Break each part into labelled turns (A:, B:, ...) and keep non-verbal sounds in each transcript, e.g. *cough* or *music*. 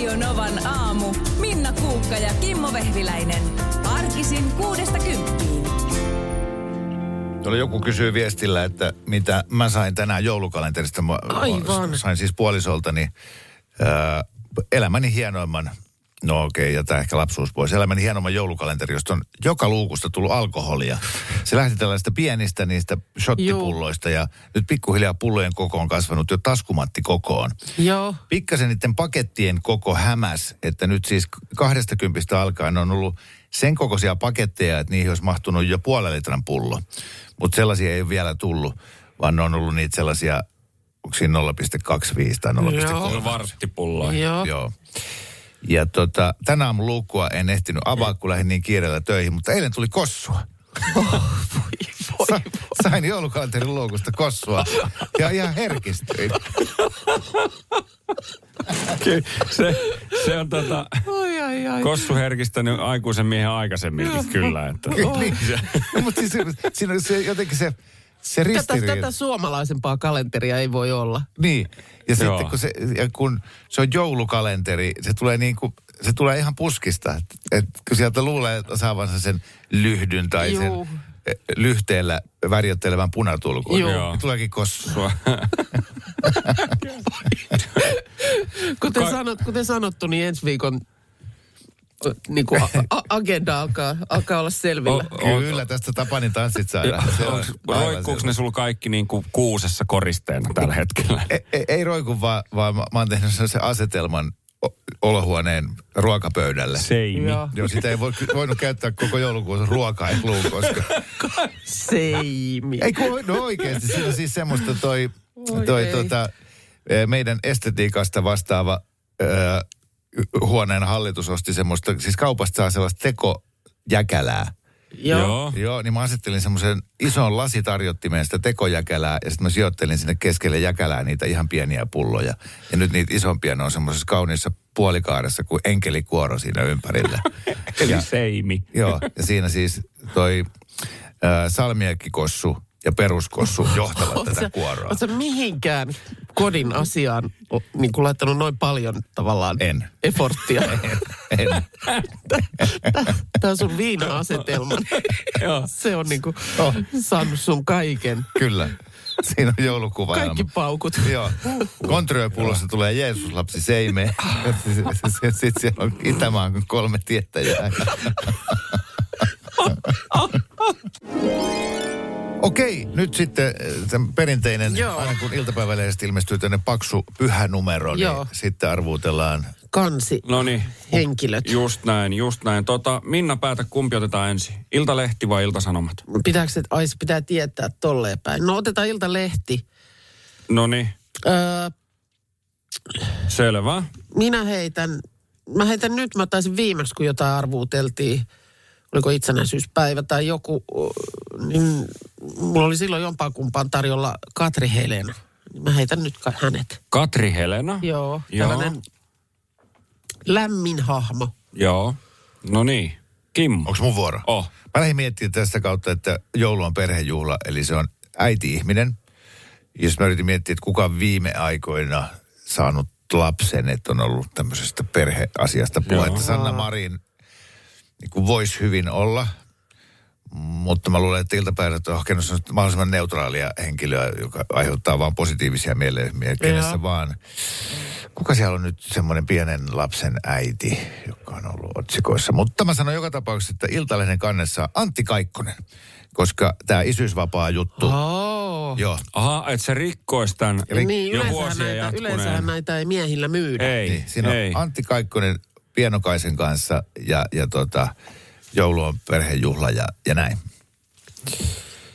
A: Radio Novan aamu. Minna Kuukka ja Kimmo Vehviläinen. Arkisin kuudesta kymppiin.
B: Tuolla joku kysyy viestillä, että mitä mä sain tänään joulukalenterista. Mä
C: Aivan.
B: Sain siis puolisoltani ää, elämäni hienoimman, no okei, okay, ja tämä ehkä lapsuus pois, elämäni hienoimman joulukalenteri, josta on joka luukusta tullut alkoholia. Se lähti tällaista pienistä niistä shottipulloista ja nyt pikkuhiljaa pullojen koko on kasvanut jo taskumatti kokoon.
C: Joo.
B: Pikkasen niiden pakettien koko hämäs, että nyt siis 20 alkaen on ollut sen kokoisia paketteja, että niihin olisi mahtunut jo puolen litran pullo. Mutta sellaisia ei ole vielä tullut, vaan ne on ollut niitä sellaisia, onko siinä 0,25 tai 0,3.
C: Joo.
D: On varttipulloa.
C: Joo.
B: Joo. Ja tota, tänä aamun luukkua en ehtinyt avaa, kun lähdin niin kiireellä töihin, mutta eilen tuli kossua. Sa- sain joulukalenterin luukusta kossua ja ihan herkistyin.
D: Ky- se, se on tota,
C: Ai, ai, ai.
D: kossu herkistänyt aikuisen miehen aikaisemminkin kyllä. Että.
B: Kyllä, niin. no, mutta siis, siinä on se, jotenkin se, se
C: Tätä,
B: ristiriita.
C: tätä suomalaisempaa kalenteria ei voi olla.
B: Niin. Ja
D: Joo.
B: sitten kun se, ja kun se on joulukalenteri, se tulee niin kuin, se tulee ihan puskista. Et, et, kun sieltä luulee saavansa sen lyhdyn tai
C: Juu.
B: sen eh, lyhteellä värjöttelevän punatulkun.
C: Juu.
B: Niin tuleekin kossua. *laughs*
C: Kuten,
D: Ka-
C: sanot, kuten sanottu, niin ensi viikon niin kuin a- a- agenda alkaa, alkaa olla selvillä.
D: O-
B: Kyllä, tästä Tapanin tanssit saadaan. Se on aivan
D: Roikkuuko ne sulla kaikki niin kuin kuusessa koristeena tällä hetkellä?
B: Ei, ei, ei roiku, vaan, vaan mä, mä oon tehnyt sen asetelman olohuoneen ruokapöydälle.
D: Seimi.
C: Joo.
B: Joo, sitä ei voi, voinut käyttää koko joulukuussa ruokailuun, koska...
C: Seimi.
B: Ei kun, no oikeasti, siinä on siis semmoista toi,
C: Oi
B: toi
C: ei.
B: tota, eh, meidän estetiikasta vastaava ö, huoneen hallitus osti semmoista, siis kaupasta saa sellaista tekojäkälää.
C: Joo.
D: Joo.
B: Joo, niin mä asettelin semmoisen ison lasitarjottimeen sitä tekojäkälää ja sitten mä sijoittelin sinne keskelle jäkälää niitä ihan pieniä pulloja. Ja nyt niitä isompia ne on semmoisessa kauniissa puolikaaressa kuin enkelikuoro siinä ympärillä. *laughs*
D: Eli
B: Ja-
D: seimi.
B: Joo, ja siinä siis toi äh, salmiakkikossu ja peruskossu johtavat tätä
C: sä,
B: kuoroa.
C: oot sä mihinkään kodin asiaan o, niin kuin laittanut noin paljon tavallaan
B: En.
C: efforttia? *laughs*
B: En.
C: Tämä sun viina-asetelma, *laughs* se on niin kuin
B: Oh.
C: saanut sun kaiken.
B: Kyllä. Siinä on joulukuva.
C: Kaikki paukut.
B: Joo. Kontrööpullossa tulee Jeesus-lapsi Seime. Sitten siellä on Itämaan kolme tietäjää. *laughs* Okei, nyt sitten tämän perinteinen,
C: Joo.
B: aina kun iltapäivälehdestä ilmestyy tänne paksu pyhä numero, niin
C: Joo.
B: sitten arvuutellaan.
C: Kansi
D: No niin.
C: henkilöt.
D: Just näin, just näin. Tota, Minna päätä, kumpi otetaan ensin? Iltalehti vai Iltasanomat?
C: Pitääkö se, ai pitää tietää tolleen päin. No otetaan Iltalehti.
D: No niin,
C: Öö,
D: selvä.
C: minä heitän, mä heitän nyt, mä taisin viimeksi, kun jotain arvuuteltiin, oliko itsenäisyyspäivä tai joku, niin mulla oli silloin jompaan kumpaan tarjolla Katri Helena. Niin Mä heitän nyt hänet.
D: Katri Helena.
C: Joo,
D: Joo.
C: tällainen lämmin hahmo.
D: Joo. No niin. Kimmo.
B: Onko mun vuoro?
D: Oh.
B: Mä lähdin miettimään tästä kautta, että joulu on perhejuhla, eli se on äiti-ihminen. Jos mä yritin miettiä, että kuka on viime aikoina saanut lapsen, että on ollut tämmöisestä perheasiasta puhetta. Sanna Marin niin kuin voisi hyvin olla, mutta mä luulen, että iltapäivät on hakenut mahdollisimman neutraalia henkilöä, joka aiheuttaa vaan positiivisia mieleilmiä kenessä
C: Joo.
B: vaan. Kuka siellä on nyt semmoinen pienen lapsen äiti, joka on ollut otsikoissa? Mutta mä sanon joka tapauksessa, että Iltalehden kannessa Antti Kaikkonen, koska tämä isyysvapaa juttu,
C: Oh.
B: joo,
D: Aha, että se rikkoisi tämän
B: Eli
C: Niin,
D: jo vuosia
C: näitä,
D: jatkuneen.
C: yleensähän näitä ei miehillä myydä.
D: Ei,
B: niin, siinä
D: ei.
B: on Antti Kaikkonen Pienokaisen kanssa ja, ja tota, joulu on perhejuhla ja, ja näin.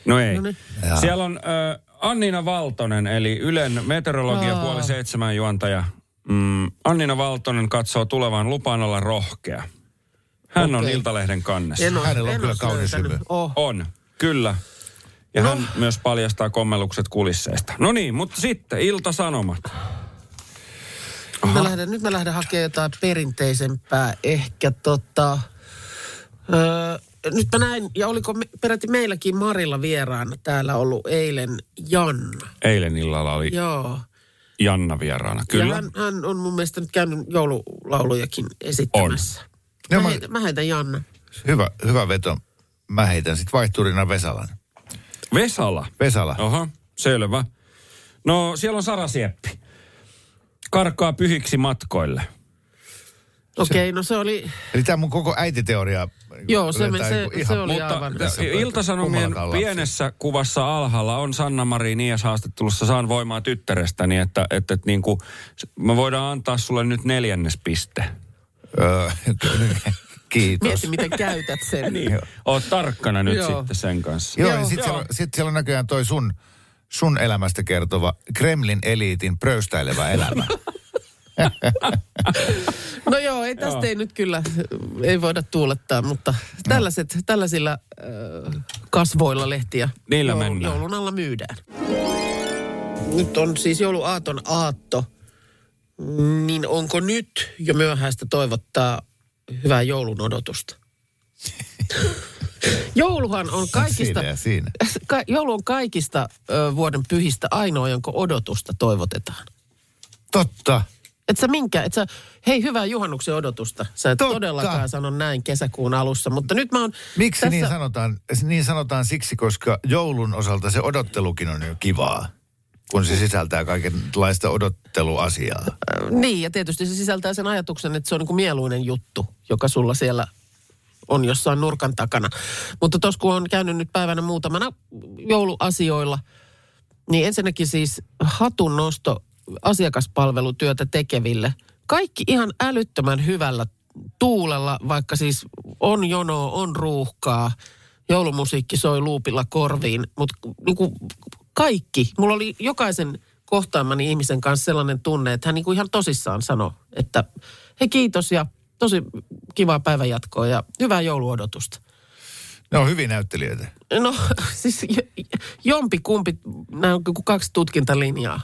D: No ei.
C: No.
B: Jaa.
D: Siellä on äh, Annina Valtonen, eli Ylen meteorologia
C: Aa.
D: puoli seitsemän juontaja. Mm, Annina Valtonen katsoo tulevan lupaan olla rohkea. Hän on
C: Okei.
D: Iltalehden kannessa.
C: En ole,
B: Hänellä on
C: en
B: kyllä kaunis hymy.
C: Oh.
D: On, kyllä. Ja
C: No.
D: hän myös paljastaa kommellukset kulisseista. No niin, mutta sitten Ilta-Sanomat.
C: Nyt mä, lähden, nyt mä lähden hakemaan jotain perinteisempää. Ehkä tota... Öö, nyt mä näin, ja oliko me, peräti meilläkin Marilla vieraana täällä ollut eilen Janna.
D: Eilen illalla oli
C: Joo.
D: Janna vieraana.
C: Ja
D: Kyllä.
C: hän, hän on mun mielestä nyt käynyt joululaulujakin esittämässä.
B: No,
C: mä,
B: mä-
C: heitän, mä heitän Janna.
B: Hyvä, hyvä veto. Mä heitän sitten vaihturina Vesalan.
D: Vesala.
B: Vesala.
D: Oho, selvä. No siellä on Sara Sieppi. Karkaa pyhiksi matkoille.
C: Okei, no se oli,
B: Eli tämä mun koko äititeoria.
C: Joo, se-
B: otetaan
C: se-
B: niinku
C: se oli
D: Mutta
C: aivan.
D: Iltasanomien pienessä kuvassa alhaalla on Sanna-Mari Nias haastattelussa Saan voimaa tyttärestäni, että, että, että niin kuin, me voidaan antaa sulle nyt neljännes piste.
B: Öö, *laughs* kiitos.
C: mieti miten käytät sen.
D: Niin. Oot tarkkana nyt sitten sen kanssa.
B: Joo,
C: Joo.
B: ja sitten siellä, sit siellä on näköjään toi sun, sun elämästä kertova Kremlin eliitin pröystäilevä elämä. *laughs*
C: No joo, ei tästä
D: Joo.
C: ei nyt kyllä, ei voida tuulettaa, mutta tällaiset, tällaisilla äh, kasvoilla lehtiä
D: Niillä mennään.
C: joulun alla myydään. Nyt on siis jouluaaton aatto, niin onko nyt jo myöhäistä toivottaa hyvää joulun odotusta? *laughs* Jouluhan on kaikista,
B: Siinä siinä.
C: ka, joulu on kaikista ö, vuoden pyhistä ainoa, jonka odotusta toivotetaan.
B: Totta.
C: Et sä minkä, et sä, hei hyvää juhannuksen odotusta. Sä et
B: Totta.
C: todellakaan sano näin kesäkuun alussa, mutta nyt mä oon...
B: Miksi
C: tässä,
B: niin sanotaan? Niin sanotaan siksi, koska joulun osalta se odottelukin on jo kivaa, kun se sisältää kaikenlaista odotteluasiaa.
C: Niin, ja tietysti se sisältää sen ajatuksen, että se on niin kuin mieluinen juttu, joka sulla siellä on jossain nurkan takana. Mutta tuossa kun on käynyt nyt päivänä muutamana jouluasioilla, niin ensinnäkin siis hatun nosto asiakaspalvelutyötä tekeville. Kaikki ihan älyttömän hyvällä tuulella, vaikka siis on jonoa, on ruuhkaa, joulumusiikki soi luupilla korviin, mutta niin kuin kaikki, mulla oli jokaisen kohtaamani ihmisen kanssa sellainen tunne, että hän niin kuin ihan tosissaan sanoi, että hei kiitos ja tosi kivaa päivänjatkoa ja hyvää jouluodotusta.
B: Ne on hyvin näyttelijöitä.
C: No *laughs* siis jompi kumpi, nämä on kaksi tutkintalinjaa.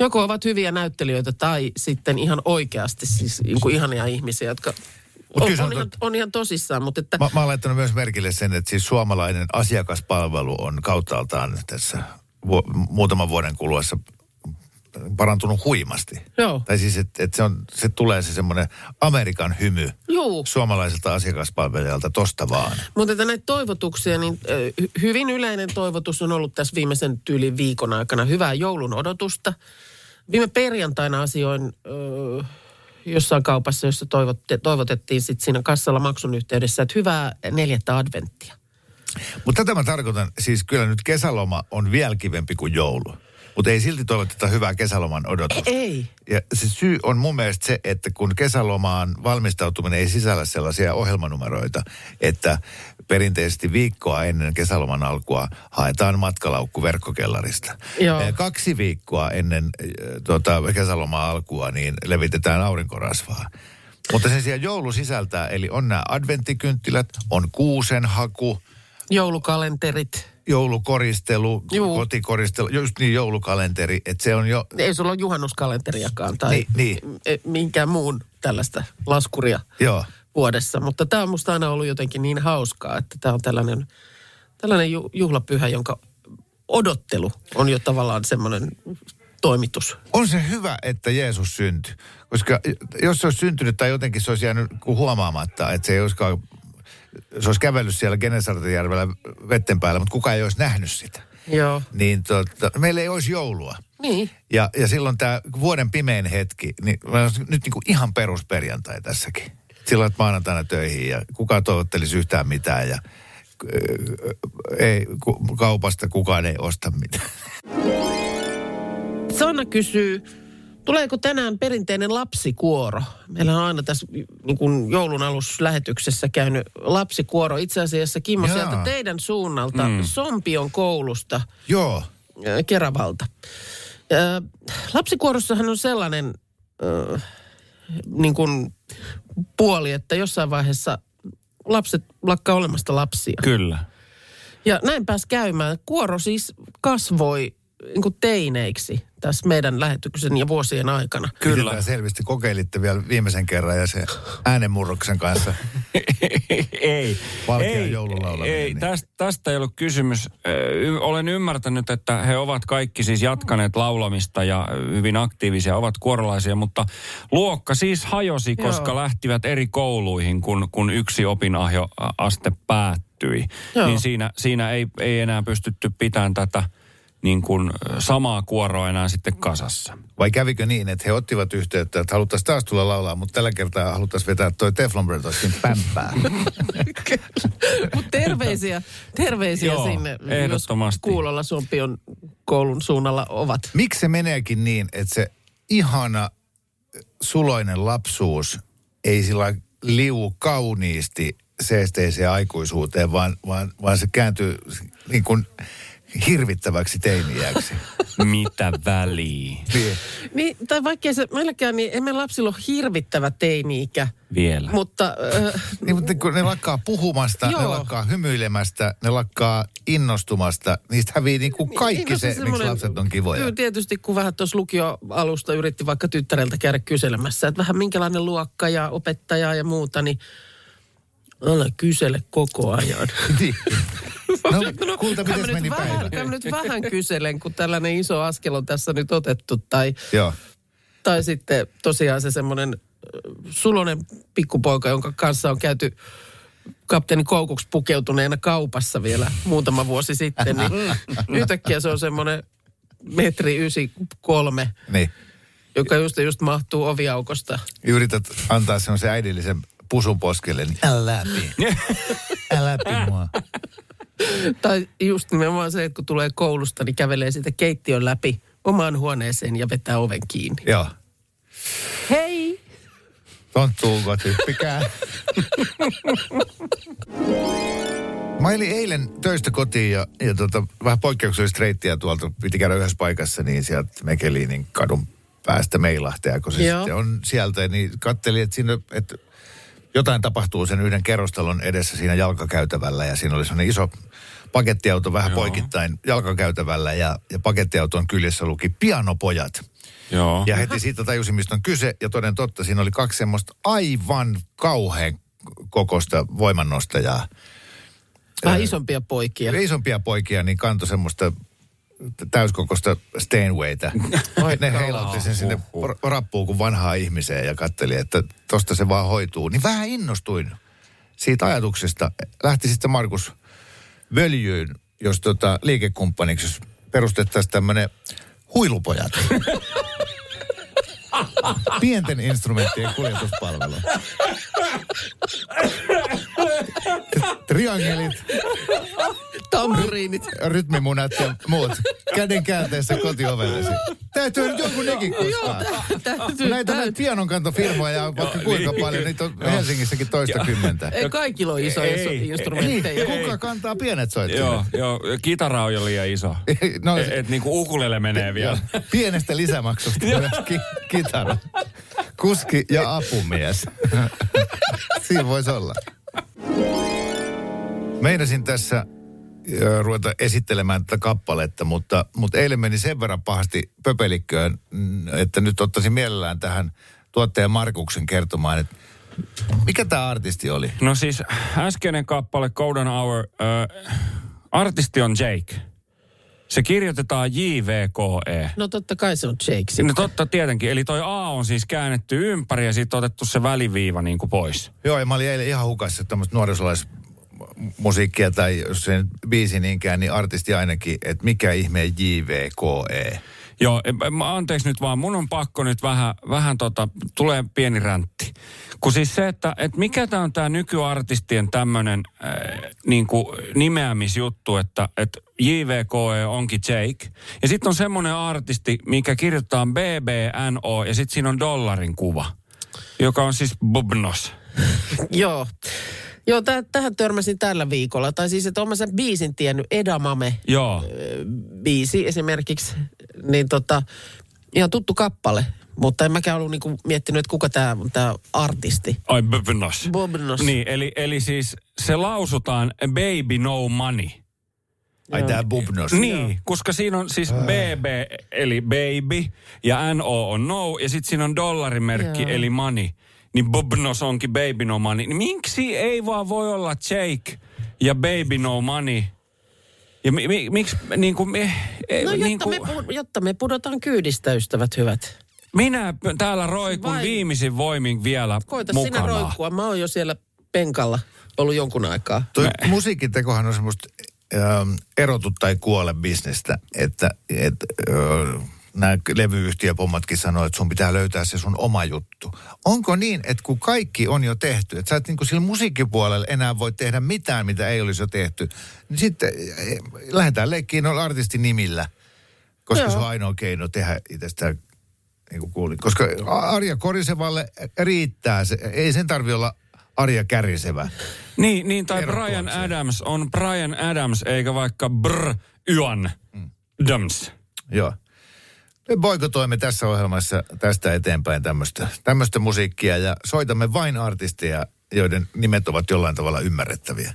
C: Joko ovat hyviä näyttelijöitä tai sitten ihan oikeasti siis ihania ihmisiä, jotka on, on,
B: on
C: ihan, on ihan tosissaan, mutta että
B: Mä, mä olen laittanut myös merkille sen, että siis suomalainen asiakaspalvelu on kauttaaltaan tässä vu- muutaman vuoden kuluessa parantunut huimasti.
C: Joo.
B: Tai siis, että et se, on, se tulee se semmoinen Amerikan hymy
C: Juu.
B: suomalaiselta asiakaspalvelijalta tosta vaan.
C: Mutta näitä toivotuksia, niin hyvin yleinen toivotus on ollut tässä viimeisen tyylin viikon aikana. Hyvää joulun odotusta. Viime perjantaina asioin ö, jossain kaupassa, jossa toivotte, toivotettiin sitten siinä kassalla maksun yhteydessä, että hyvää neljättä adventtia.
B: Mutta tätä mä tarkoitan, siis kyllä nyt kesäloma on vielä kivempi kuin joulu. Mutta ei silti toivoteta hyvää kesäloman odotusta.
C: Ei.
B: Ja se syy on mun mielestä se, että kun kesälomaan valmistautuminen ei sisällä sellaisia ohjelmanumeroita, että perinteisesti viikkoa ennen kesäloman alkua haetaan matkalaukku verkkokellarista.
C: Joo.
B: Kaksi viikkoa ennen eh, tuota, kesäloman alkua niin levitetään aurinkorasvaa. Mutta sen sijaan joulu sisältää, eli on nämä adventtikynttilät, on kuusenhaku,
C: Joulukalenterit.
B: Joulukoristelu,
C: Juu.
B: kotikoristelu, just niin joulukalenteri, että se on jo,
C: Ei sulla ole juhannuskalenteriakaan tai
B: Niin, niin.
C: e- minkään muun tällaista laskuria
B: joo.
C: vuodessa. Mutta tämä on musta aina ollut jotenkin niin hauskaa, että tämä on tällainen, tällainen ju- juhlapyhä, jonka odottelu on jo tavallaan semmoinen toimitus.
B: On se hyvä, että Jeesus syntyi. Koska jos se olisi syntynyt tai jotenkin se olisi jäänyt huomaamatta, että se ei olisikaan, se olisi kävellyt siellä Genesaretjärvellä vetten päällä, mutta kukaan ei olisi nähnyt sitä.
C: Joo.
B: Niin tota, meillä ei olisi joulua.
C: Niin.
B: Ja, ja silloin tämä vuoden pimein hetki, niin nyt niin kuin ihan perusperjantai tässäkin. Silloin, että maanantaina töihin ja kukaan toivottelisi yhtään mitään ja ei, kaupasta kukaan ei osta mitään.
C: Sanna kysyy, tuleeko tänään perinteinen lapsikuoro? Meillä on aina tässä niin kuin joulun aluslähetyksessä käynyt lapsikuoro. Itse asiassa Kimmo
B: Jaa.
C: sieltä teidän suunnalta mm. Sompion koulusta
B: Joo.
C: Keravalta. Lapsikuorossahan on sellainen äh, niin kuin puoli, että jossain vaiheessa lapset lakkaa olemasta lapsia.
D: Kyllä.
C: Ja näin pääsi käymään. Kuoro siis kasvoi niin kuin teineiksi tässä meidän lähetyksen ja vuosien aikana.
B: Kyllä. Miten selvästi kokeilitte vielä viimeisen kerran ja se äänenmurroksen kanssa. *laughs*
D: ei.
B: Valkean
D: ei,
B: joululaulaminen,
D: ei
B: niin.
D: tästä, tästä ei ollut kysymys. Ö, y- olen ymmärtänyt, että he ovat kaikki siis jatkaneet laulamista ja hyvin aktiivisia, ovat kuorolaisia, mutta luokka siis hajosi,
C: Joo.
D: koska lähtivät eri kouluihin, kun, kun yksi opinahjoaste päättyi.
C: Joo.
D: Niin siinä, siinä ei, ei enää pystytty pitämään tätä niin kuin samaa kuoroa enää sitten kasassa.
B: Vai kävikö niin, että he ottivat yhteyttä, että haluttaisiin taas tulla laulaa, mutta tällä kertaa haluttaisiin vetää toi Teflon Brotherskin pämpää. *laughs*
C: Mutta terveisiä, terveisiä
D: Joo,
C: sinne,
D: ehdottomasti.
C: jos Kuulolla Sumpion koulun suunnalla ovat.
B: Miksi se meneekin niin, että se ihana suloinen lapsuus ei sillä liu kauniisti seesteiseen aikuisuuteen, vaan, vaan, vaan se kääntyy niin kuin hirvittäväksi teiniäksi. *laughs*
D: Mitä väliä
B: Niin.
C: Niin, tai vaikkei se meilläkään, niin emme lapsilla ole hirvittävä teini-ikä.
D: vielä?
C: Mutta äh,
B: Niin, mutta kun ne lakkaa puhumasta,
C: Joo.
B: ne lakkaa hymyilemästä, ne lakkaa innostumasta, niistä hävii niin kuin kaikki
C: Niin, no
B: se, miksi lapset on kivoja.
C: Kyllä tietysti, kun vähän tuossa lukioalusta yritti vaikka tyttäreltä käydä kyselemässä, että vähän minkälainen luokka ja opettaja ja muuta, niin älä kysele koko ajan. *laughs*
B: Niin. No, kulta,
C: kai mä
B: miten
C: nyt
B: meni
C: vähän,
B: päivä?
C: kai nyt vähän kyselen, kun tällainen iso askel on tässä nyt otettu. Tai,
B: Joo.
C: tai sitten tosiaan se semmoinen sulonen pikkupoika, jonka kanssa on käyty kapteeni Koukuksi pukeutuneena kaupassa vielä muutama vuosi sitten, niin *laughs* yhtäkkiä se on semmoinen metri ysi kolme,
B: Niin.
C: joka just, just mahtuu oviaukosta.
B: Yrität antaa semmoisen äidillisen pusun poskelle, niin älä läpi. *laughs* älä läpi mua. *laughs*
C: Tai just nimenomaan se, että kun tulee koulusta, niin kävelee siitä keittiön läpi omaan huoneeseen ja vetää oven kiinni.
B: Joo.
C: Hei!
B: Tonttuuko typpikää? Mä olin eilen töistä kotiin ja, ja tota, vähän poikkeuksellista reittiä tuolta piti käydä yhdessä paikassa, niin sieltä Mekeliinin kadun päästä meilahtea, kun se
C: Joo.
B: sitten on sieltä, niin kattelin, että siinä, että jotain tapahtuu sen yhden kerrostalon edessä siinä jalkakäytävällä ja siinä oli sellainen iso pakettiauto vähän
D: Joo.
B: poikittain jalkakäytävällä ja, ja pakettiauton kyljessä luki pianopojat.
D: Joo.
B: Ja heti siitä tajusin, mistä on kyse. Ja toden totta, siinä oli kaksi semmoista aivan kauhean kokosta voimannostajaa.
C: Vähän isompia poikia.
B: Ja isompia poikia, niin kantoi semmoista täyskokosta Steinwaytä. *laughs*
C: Oi
B: ne heilautti sen sinne rappuun kuin vanhaa ihmiseen ja katteli, että tosta se vaan hoituu. Niin vähän innostuin siitä ajatuksesta. Lähti sitten Markus Völjyyn, jos tota liikekumppaniksi jos perustettaisiin tämmöinen huilupojat. *laughs* Pienten instrumenttien kuljetuspalvelu. *laughs* Triangelit,
C: Tamburiinit.
B: rytmimunat ja muut. Käden käänteessä kotiovellesi. Täytyy nyt joku nekin.
C: Täytyy,
B: Näitä näitä
C: täytyy.
B: pianokantovirmoja on vaikka kuinka paljon. Niitä on Helsingissäkin toista kymmentä.
C: Ei kaikilla ole isoja
D: Ei,
B: Niin,
C: instrumentteja.
B: kuka kantaa pienet soittimet?
D: Joo, joo, kitara on jo liian iso. *laughs*
B: No,
D: Et, et niinku ukulele menee vielä.
B: Pienestä lisämaksusta *laughs* myös ki- kitara. Kuski ja apumies. *laughs* Siinä voisi olla. Meinasin tässä ruveta esittelemään tätä kappaletta, mutta, mutta eilen meni sen verran pahasti pöpelikköön, mm, että nyt ottaisin mielellään tähän tuottajan Markuksen kertomaan, että mikä tämä artisti oli?
D: No siis äskeinen kappale Golden Hour, äh, artisti on Jake. Se kirjoitetaan JVKE.
C: No totta kai se on Jake.
D: No totta tietenkin, eli toi A on siis käännetty ympäri ja sitten otettu se väliviiva niin kuin pois.
B: Joo, ja mä olin eilen ihan hukassa tämmöistä nuorisolaismusiikkia tai jos se nyt biisi niinkään, niin artisti ainakin, että mikä ihme JVKE.
D: Joo, e- anteeksi nyt vaan, mun on pakko nyt vähän, vähän tota, tulee pieni räntti. Kun siis se, että, että mikä tämä on tämä nykyartistien tämmöinen äh, niin nimeämisjuttu, että, että JVKE onkin Jake. Ja sitten on semmoinen artisti, mikä kirjoittaa BBNO ja sitten siinä on dollarin kuva, joka on siis Bubnos. *laughs*
C: Joo. Joo, täh- tähän törmäsin tällä viikolla. Tai siis, että olen sen biisin tiennyt, Edamame
D: Joo,
C: biisi esimerkiksi. Niin tota, ihan tuttu kappale. Mutta en mäkään ollut niinku miettinyt, että kuka tämä on tämä artisti.
D: ai Bubnos.
C: Bobnos.
D: Niin, eli, eli siis se lausutaan baby no money.
B: Ai tää Bubnos.
D: Niin, koska siinä on siis BB eli baby ja NO on no ja sitten siinä on dollarimerkki
C: Joo.
D: eli money. Niin Bubnos onkin baby no money. Niin miksi ei vaan voi olla Jake ja baby no money? Ja mi, mi, miksi niin kuin, me,
C: No jotta,
D: niin kuin,
C: me, pu- jotta me pudotaan kyydistä, ystävät hyvät.
D: minä täällä roikun
C: Vai-
D: viimeisin voimin vielä
C: Koita
D: mukana.
C: sinä roikkua. Mä oon jo siellä penkalla ollut jonkun aikaa.
B: Toi musiikkitekohan on semmoista ähm, erotu tai kuole bisnestä, että et, äh, nämä levyyhtiöpommatkin sanoo, että sun pitää löytää se sun oma juttu. Onko niin, että kun kaikki on jo tehty, että sä et niin kuin sillä musiikkipuolella enää voi tehdä mitään, mitä ei olisi jo tehty, niin sitten eh, lähdetään leikkiin noilla artistin nimillä, koska
C: Joo.
B: se on ainoa keino tehdä itsestään niin kuin kuulin. Koska Arja Korisevalle riittää se, ei sen tarvi olla Arja Kärisevä.
D: Niin, niin tai Brian
B: se.
D: Adams on Brian Adams eikä vaikka Brr Yön Adams.
B: Joo. Me boikotoimme tässä ohjelmassa tästä eteenpäin tämmöistä, musiikkia ja soitamme vain artisteja, joiden nimet ovat jollain tavalla ymmärrettäviä.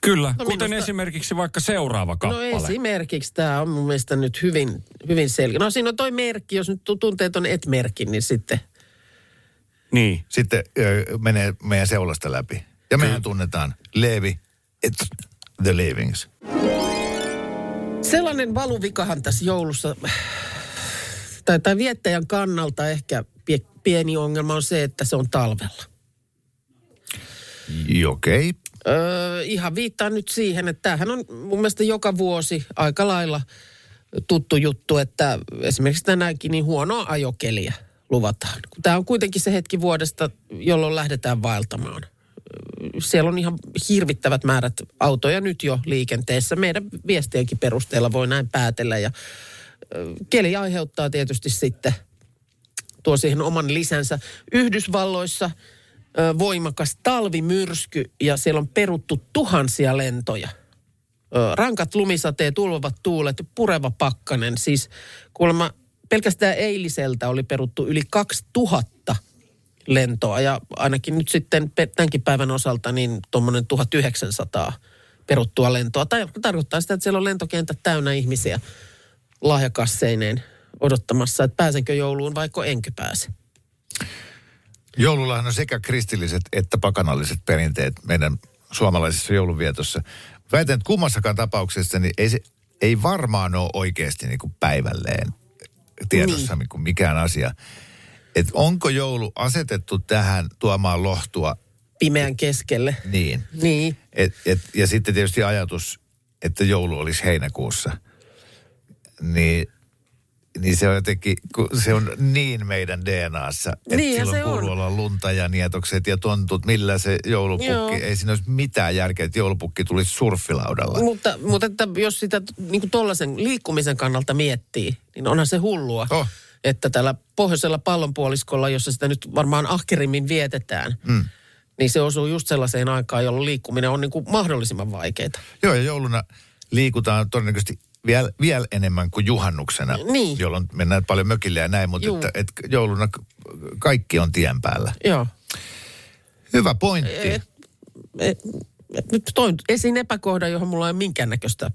D: Kyllä,
C: No
D: kuten
C: minusta-
D: esimerkiksi vaikka seuraava
C: No
D: kappale.
C: esimerkiksi tämä on mun mielestä nyt hyvin, hyvin selkeä. No siinä on toi merkki, jos nyt tu- tuntee ton et-merkin, niin sitten
D: Niin.
B: Sitten ö, menee meidän seulasta läpi. Ja mehän tunnetaan Leevi, it's the Leavings.
C: sellainen valuvikahan tässä joulussa, tai, tai viettäjän kannalta ehkä pie, pieni ongelma on se, että se on talvella.
B: Okei. Okay.
C: Öö, ihan viittaan nyt siihen, että tämähän on mun mielestä joka vuosi aika lailla tuttu juttu, että esimerkiksi tänäänkin niin huonoa ajokeliä luvataan. Tämä on kuitenkin se hetki vuodesta, jolloin lähdetään vaeltamaan. Siellä on ihan hirvittävät määrät autoja nyt jo liikenteessä. Meidän viestienkin perusteella voi näin päätellä. Ja keli aiheuttaa tietysti sitten tuo siihen oman lisänsä. Yhdysvalloissa voimakas talvimyrsky ja siellä on peruttu tuhansia lentoja. Rankat lumisateet, tulvavat tuulet, pureva pakkanen. Siis kuulemma pelkästään eiliseltä oli peruttu yli 2000 lentoa ja ainakin nyt sitten tämänkin päivän osalta niin tuommoinen 1900 peruttua lentoa. Tai tarkoittaa sitä, että siellä on lentokentät täynnä ihmisiä lahjakasseineen odottamassa, että pääsenkö jouluun vaiko enkö pääse.
B: Joulullahan on sekä kristilliset että pakanalliset perinteet meidän suomalaisessa joulunvietossa. Väitän, että kummassakaan tapauksessa niin ei, se, ei varmaan ole oikeasti niin kuin päivälleen tiedossa niin. kuin mikään asia. Et onko joulu asetettu tähän tuomaan lohtua
C: Pimeän keskelle.
B: niin?
C: Niin.
B: Et, et, ja sitten tietysti ajatus, että joulu olisi heinäkuussa. Niin, niin se on jotenkin, kun se on niin meidän DNAssa, että
C: Niinhän
B: silloin kuuluu
C: on.
B: olla lunta ja nietokset ja tontut, millä se joulupukki,
C: Joo.
B: ei siinä olisi mitään järkeä, että joulupukki tulisi surfilaudalla.
C: Mutta, mutta että jos sitä niin tuollaisen liikkumisen kannalta miettii, niin onhan se hullua.
B: Oh.
C: Että tällä pohjoisella pallonpuoliskolla, jossa sitä nyt varmaan ahkerimmin vietetään, mm. niin se osuu just sellaiseen aikaan, jolloin liikkuminen on niin kuin mahdollisimman vaikeaa.
B: Joo, ja jouluna liikutaan todennäköisesti vielä, vielä enemmän kuin juhannuksena,
C: Niin.
B: jolloin mennään paljon mökille ja näin, mutta
C: Juu.
B: että, että jouluna kaikki on tien päällä.
C: Joo.
B: Hyvä pointti.
C: Et, et, et, nyt toin esiin epäkohdan, johon mulla ei ole minkäännäköistä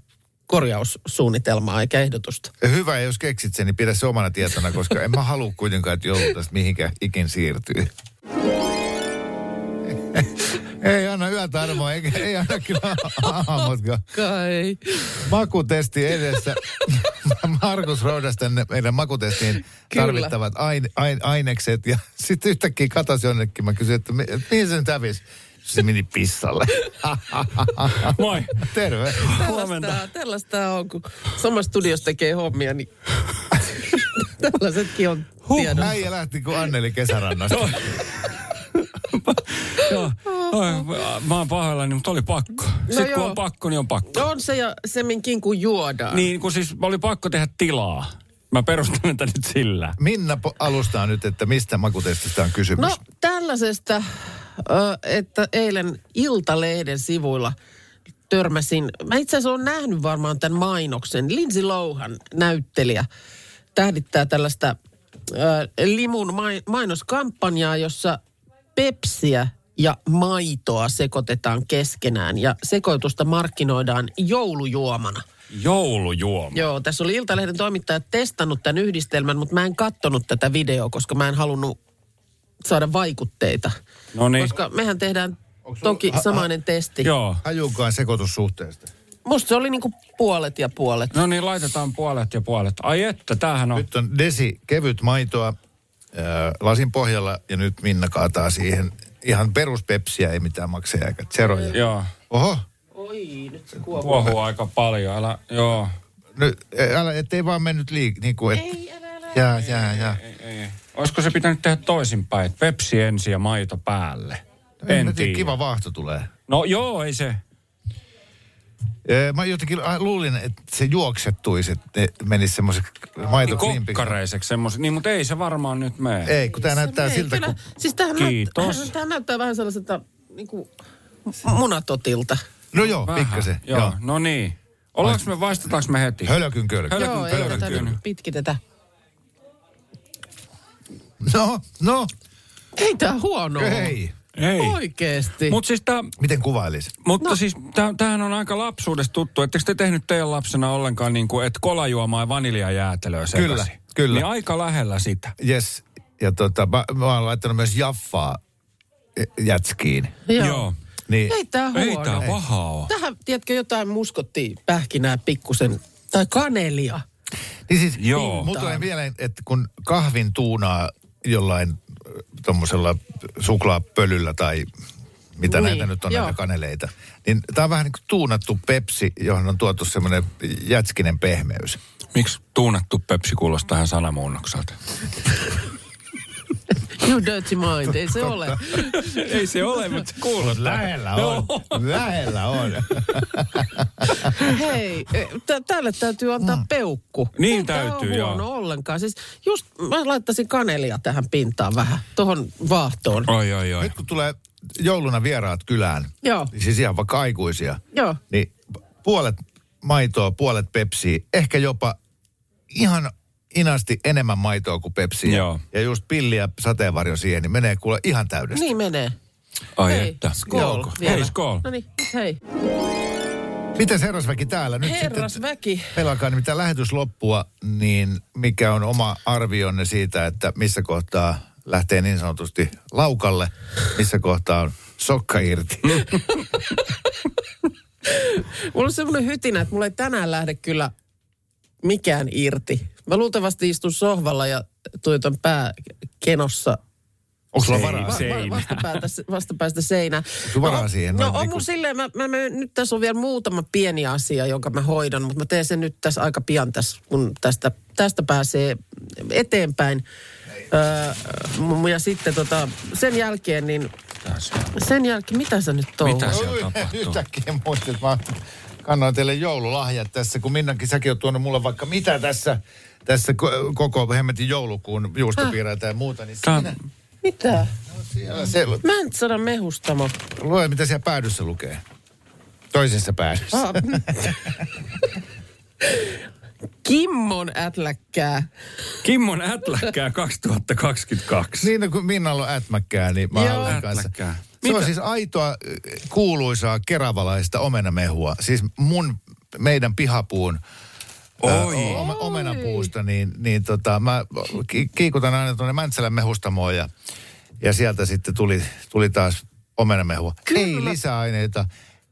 C: korjaussuunnitelmaa eikä ehdotusta.
B: Hyvä, ja jos keksit sen, niin pidä se omana tietona, koska en mä halua kuitenkaan, että joulu tästä mihinkään ikin siirtyy. Ei anna yötä armoa, eikä, ei anna kyllä aamutkaan.
C: Kai.
B: Makutesti edessä. *laughs* Markus roudas tänne meidän makutestiin
C: Kyllä.
B: tarvittavat aine, aine, ainekset. Ja sitten yhtäkkiä katosi jonnekin. Mä kysyin, että mi- että mihin se nyt hävisi? Se meni pissalle. *laughs*
D: Moi.
B: Terve.
D: Huomenta.
C: Tällaista, tällaista on, kun samassa studiossa tekee hommia, niin *laughs* tällaisetkin on
B: Huh,
C: tiedossa.
B: äijä lähti kuin Anneli kesärannasta.
D: Joo. Mä oon pahoillani, mutta oli pakko. Sitten kun
C: joo.
D: on pakko, niin on pakko.
C: On se ja semminkin kun juodaan.
D: Niin, kun siis oli pakko tehdä tilaa. Mä perustan tätä nyt sillä.
B: Minna po- alustaa nyt, että mistä makutestistä on kysymys.
C: No tällaisesta, että eilen Iltalehden sivuilla törmäsin, mä itse asiassa olen nähnyt varmaan tämän mainoksen. Lindsay Lohan näyttelijä tähdittää tällaista limun mai- mainoskampanjaa, jossa pepsiä ja maitoa sekoitetaan keskenään ja sekoitusta markkinoidaan joulujuomana.
D: Joulujuoma.
C: Joo, tässä oli Iltalehden toimittaja testannut tämän yhdistelmän, mutta mä en kattonut tätä videoa, koska mä en halunnut saada vaikutteita.
D: No niin.
C: Koska mehän tehdään toki samainen testi.
D: Joo.
B: Hajuukaan sekoitussuhteesta.
C: Musta se oli niinku puolet ja puolet.
D: No niin, laitetaan puolet ja puolet. Ai että, tämähän on...
B: Nyt on desi kevyt maitoa lasin pohjalla ja nyt Minna kaataa siihen ihan peruspepsiä, ei mitään makseja eikä zeroja.
D: Joo.
B: Oho,
C: Oi, nyt se kuohuu.
D: Kuohuu aika paljon, älä, joo.
B: nyt, älä, ettei vaan mennyt liik... Niin kuin, et,
C: Ei, älä, älä.
B: jää, jää, jää.
D: Ei, ei. Olisiko se pitänyt tehdä toisinpäin, että Pepsi ensin ja maito päälle?
B: En
D: En
B: tiedä,
D: tiedä.
B: kiva vaahto tulee.
D: No joo, ei se.
B: Mä jotenkin äh, luulin, että se juoksettuisi, että menisi semmoiseksi
D: Niin
B: maitoklimpiksi.
D: kokkareiseksi semmoisen. Niin, mutta ei se varmaan nyt mene.
B: Ei, kun tää näyttää
C: Ei,
B: siltä,
C: kyllä.
B: kun...
C: Siis tämähän,
D: Kiitos.
C: Näyttää, *laughs* tämähän näyttää vähän sellaiselta niinku munatotilta.
B: No joo,
D: Vähän.
B: pikkasen.
D: Joo,
B: Joo.
D: no niin. Ollaanko me, vaistetaanko me heti?
B: Hölökyn kölkö.
D: Hölö-
C: Joo, ei
D: pölkyn
C: tätä nyt pitkitetä.
B: No, no,
C: Ei tää huono
B: ei.
D: Ei.
C: Oikeesti.
D: Mutta siis tää,
B: Miten kuvailisi?
D: mutta no. siis tää, tämähän on aika lapsuudesta tuttu. Etteikö te tehnyt teidän lapsena ollenkaan niin kuin, että kolajuomaa ja vaniljajäätelöä sekaisin?
B: Kyllä, kyllä.
D: Niin aika lähellä sitä.
B: Yes. Ja tota, mä, mä oon laittanut myös jaffaa eh, jätskiin.
C: Joo.
B: Niin,
C: Ei tää huono.
D: Ei tää pahaa ole.
C: Tähän, tiedätkö, jotain muskottiin pähkinää pikkusen. Tai kanelia.
B: niin siis,
D: Joo.
B: Mulla tulee mieleen, että kun kahvin tuunaa jollain tuommoisella suklaapölyllä tai mitä
C: Niin,
B: näitä nyt on,
C: joo.
B: näitä kaneleita, niin tää on vähän niin kuin tuunattu pepsi, johon on tuotu semmoinen jätskinen pehmeys.
D: Miksi tuunattu Pepsi kuulostaa tähän sanamuunnokselta? *laughs*
C: You *laughs* dirty mind, ei se ole.
D: Ei se ole, mutta se kuulostaa.
B: Lähellä on. Lähellä on. *laughs*
C: Hei, e, tä- tälle täytyy antaa peukku.
D: Niin
C: tää
D: täytyy, joo.
C: huono ollenkaan. Siis just mä laittaisin kanelia tähän pintaan vähän, tohon vaahtoon.
D: Oi, oi, oi.
B: Nyt kun tulee jouluna vieraat kylään,
C: Joo.
B: siis ihan vaikka aikuisia,
C: Joo.
B: niin puolet maitoa, puolet pepsiä, ehkä jopa ihan inasti enemmän maitoa kuin pepsiä.
D: Joo.
B: Ja just pilli ja sateenvarjo siihen, niin menee kuule ihan täydestä.
C: Niin menee.
D: Ai
C: hei,
D: että.
C: Vielä.
D: Hei, skol.
C: No niin, hei.
B: Miten herrasväki täällä? Nyt
C: Herrasväki.
B: sitten pelakaan nimittäin lähetys loppua, niin mikä on oma arvionne siitä, että missä kohtaa lähtee niin sanotusti laukalle, missä kohtaa on sokka irti. *laughs*
C: Mulla on semmoinen hytinä, että mulla ei tänään lähde kyllä mikään irti. Mä luultavasti istun sohvalla ja tuijotan pää kenossa
B: Onko sulla varaa?
C: Va-
D: se-
C: va-
D: Seinää.
C: vastapäätä, vastapäästä seinää.
B: Sulla varaa siihen?
C: No,
B: Noin
C: on
B: niinku-
C: mun silleen, mä, mä, mä, nyt tässä on vielä muutama pieni asia, jonka mä hoidan, mutta mä teen sen nyt tässä aika pian tässä, kun tästä, tästä pääsee eteenpäin. Öö, ja sitten tota, sen jälkeen, niin sen jälkeen, mitä sä nyt touhuat?
D: Mitä siellä tapahtuu?
B: Yhtäkkiä muistin, että mä kannoin teille joululahjat tässä, kun Minnakin säkin on tuonut mulle vaikka mitä tässä, tässä ko- koko hemmetin joulukuun juustopiireitä ja muuta, niin
D: Tää-
B: siinä,
C: Mitä?
B: siellä se,
C: Mä en saada mehustamo.
B: lue mitä siellä päädyssä lukee. Toisessa päädyssä.
C: Ah. Kimmon ätläkkää.
D: Kimmon ätläkkää 2022.
B: Niin no, kun Minnalla on ätmäkkää, niin mä
C: Joo.
B: olen kanssa.
D: Ätläkkää.
B: Se on
D: Mitä?
B: siis aitoa äh, kuuluisaa keravalaista omenamehua. Siis mun, meidän pihapuun äh,
D: Oi.
B: o- omenapuusta, niin, niin tota, mä ki- kiikutan aina tuonne Mäntsälän mehustamoon ja, ja sieltä sitten tuli, tuli taas omenamehua.
C: Kyllä.
B: Ei lisäaineita,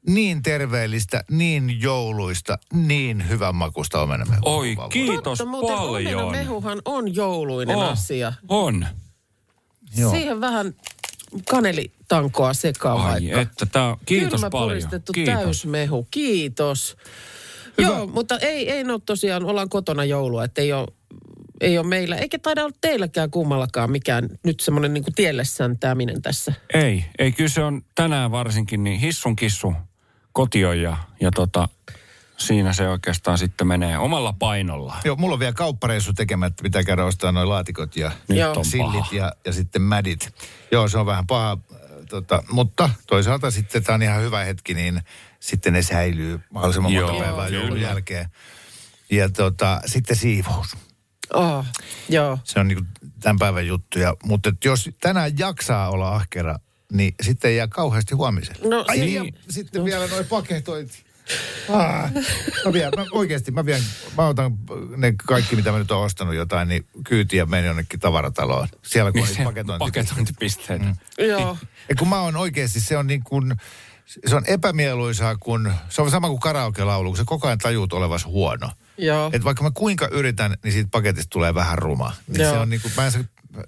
B: niin terveellistä, niin jouluista, niin hyvän makusta omenamehua.
D: Oi, kiitos
C: Totta, muuten
D: paljon.
C: mehuhan on jouluinen
D: Oh,
C: asia.
D: On.
B: Joo.
C: Siihen vähän kanelitankoa sekaan
D: Ai
C: vaikka.
D: että tää, kiitos
C: Kylmä
D: paljon.
C: puristettu
D: Kiitos.
C: täysmehu, kiitos. Joo, mutta ei, ei ole tosiaan, ollaan kotona joulua, että ei ole, ei ole meillä, eikä taida olla teilläkään kummallakaan mikään nyt semmoinen niin tielle säntääminen tässä.
D: Ei, ei kyllä se on tänään varsinkin niin hissun kissu kotio ja, ja tota, siinä se oikeastaan sitten menee omalla painolla.
B: Joo, mulla on vielä kauppareissu tekemättä, pitää käydä ostaa noin laatikot ja
D: Nyt
B: sillit
D: paha.
B: ja, ja sitten mädit. Joo, se on vähän paha, tota, mutta toisaalta sitten tämä on ihan hyvä hetki, niin sitten ne säilyy mahdollisimman
D: Joo,
B: monta päivää joulun jälkeen. Ja tota, sitten siivous.
C: Oh, joo.
B: Se on niinku tämän päivän juttuja. Mutta jos tänään jaksaa olla ahkera, niin sitten ei jää kauheasti huomiselle.
C: No,
B: Ai
C: se-
B: niin, ja sitten vielä noin paketointi. Ah, mä vien, mä oikeasti, mä vien, mä otan ne kaikki, mitä mä nyt oon ostanut jotain, niin kyytiä ja menen jonnekin tavarataloon. Siellä kun on niitä paketointi.
D: Paketointipisteitä. Mm.
C: Joo.
B: Ja kun mä oon oikeasti, se on niin kuin, se on epämieluisaa, kun se on sama kuin karaoke-laulu, kun sä koko ajan tajuut olevas huono.
C: Joo.
B: Et vaikka mä kuinka yritän, niin siitä paketista tulee vähän ruma. Niin
C: Joo.
B: se on niin kuin, mä en saa,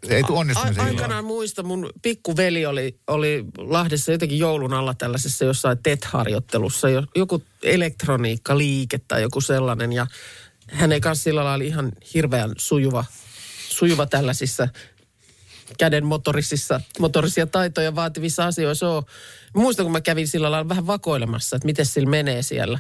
B: ei tule onnistumisen
C: A- aikanaan muista, mun pikkuveli oli, oli Lahdessa jotenkin joulun alla tällaisessa jossain TET-harjoittelussa, jo- joku elektroniikkaliike tai joku sellainen. Ja hän ei kanssa sillä lailla ihan hirveän sujuva, sujuva tällaisissa käden motorisissa, motorisia taitoja vaativissa asioissa ole. Muistan, kun mä kävin sillä lailla vähän vakoilemassa, että miten sillä menee siellä.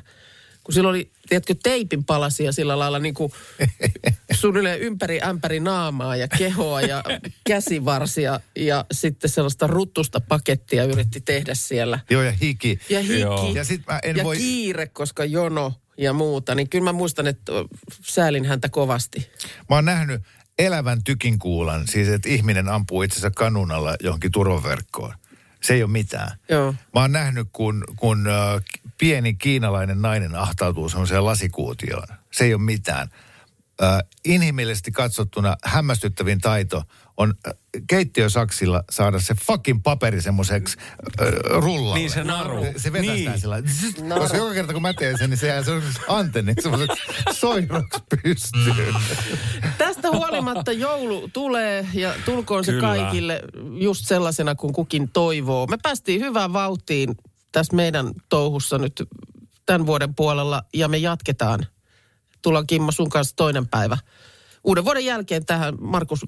C: Kun sillä oli, tiedätkö, teipin palasia sillä lailla niin kuin *laughs* suunnilleen ympäri ämpäri naamaa ja kehoa ja *laughs* käsivarsia ja sitten sellaista ruttusta pakettia yritti tehdä siellä.
B: Joo, ja hiki.
C: Ja hiki.
D: Joo.
B: Ja sit mä en
C: ja
B: voi-
C: kiire, koska jono ja muuta. Niin kyllä mä muistan, että säälin häntä kovasti.
B: Mä oon nähnyt elävän tykinkuulan, siis että ihminen ampuu itsensä kanunalla johonkin turvaverkkoon. Se ei ole mitään.
C: Joo.
B: Mä oon nähnyt, kun, kun äh, pieni kiinalainen nainen ahtautuu semmoiseen lasikuutioon. Se ei ole mitään. Äh, inhimillisesti katsottuna hämmästyttävin taito on äh, keittiösaksilla saada se fucking paperi semmoiseksi äh, rullalle.
D: Niin se naru.
B: Se vetästään
D: Niin.
B: niin. sillä zzz, Koska joka kerta kun mä teen sen, niin se jää semmoiseksi antenniksi semmoiseksi soiroksi pystyyn.
C: Tästä huolimatta joulu tulee ja tulkoon se
D: Kyllä.
C: kaikille just sellaisena kuin kukin toivoo. Me päästiin hyvään vauhtiin tässä meidän touhussa nyt tämän vuoden puolella ja me jatketaan. Tullaan Kimmo sun kanssa toinen päivä. Uuden vuoden jälkeen tähän, Markus,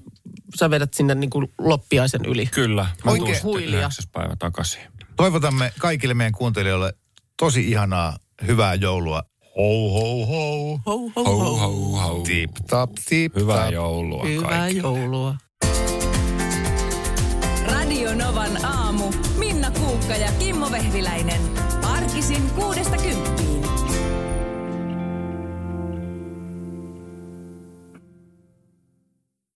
C: sä vedät sinne niin kuin loppiaisen yli.
D: Kyllä. Mä
B: Oikein.
C: Huilia.
D: päivä takaisin.
B: Toivotamme kaikille meidän kuuntelijoille tosi ihanaa, hyvää joulua. Ho, ho, ho.
C: Ho, ho,
D: Hou,
C: ho.
D: hou, hou.
B: Tip, tap, tip,
D: Hyvää
B: tap.
D: joulua
C: Hyvää
D: kaikille.
C: joulua.
A: Radio Novan aamu. Minna Kuukka ja Kimmo Vehviläinen. Arkisin kuudesta kymppiin.